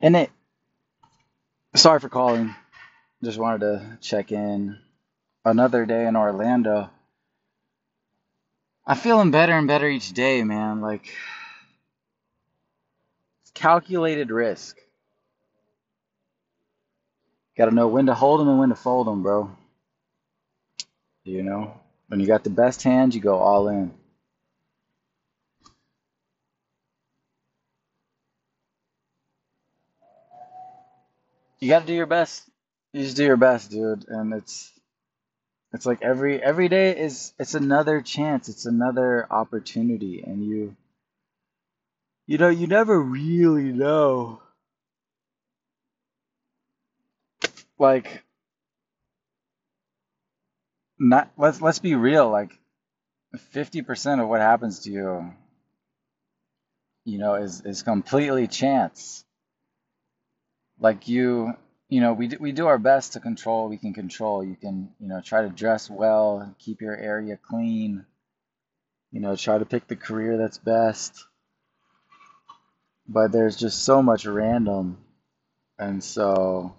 And it, sorry for calling. Just wanted to check in. Another day in Orlando. I'm feeling better and better each day, man. Like, it's calculated risk. Got to know when to hold them and when to fold them, bro. You know, when you got the best hand, you go all in. You got to do your best. You just do your best, dude. And it's it's like every every day is it's another chance. It's another opportunity, and you you know you never really know. Like, not let's let's be real. Like, fifty percent of what happens to you, you know, is is completely chance. Like you, you know, we do, we do our best to control. We can control. You can, you know, try to dress well, keep your area clean. You know, try to pick the career that's best. But there's just so much random, and so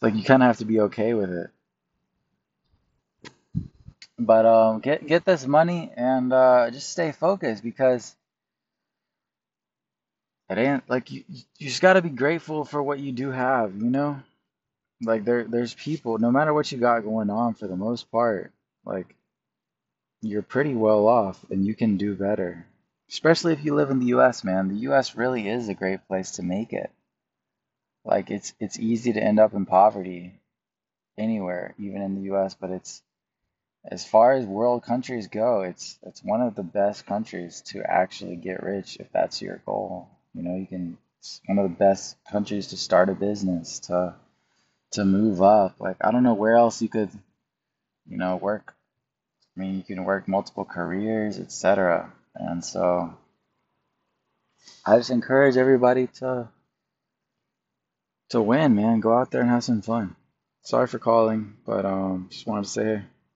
like you kind of have to be okay with it. But um, get get this money and uh, just stay focused because it ain't like you. You just got to be grateful for what you do have. You know, like there there's people. No matter what you got going on, for the most part, like you're pretty well off and you can do better. Especially if you live in the U.S., man. The U.S. really is a great place to make it. Like it's it's easy to end up in poverty anywhere, even in the U.S., but it's as far as world countries go, it's it's one of the best countries to actually get rich if that's your goal. You know, you can it's one of the best countries to start a business, to to move up. Like I don't know where else you could, you know, work. I mean, you can work multiple careers, etc. And so I just encourage everybody to to win, man. Go out there and have some fun. Sorry for calling, but um, just wanted to say.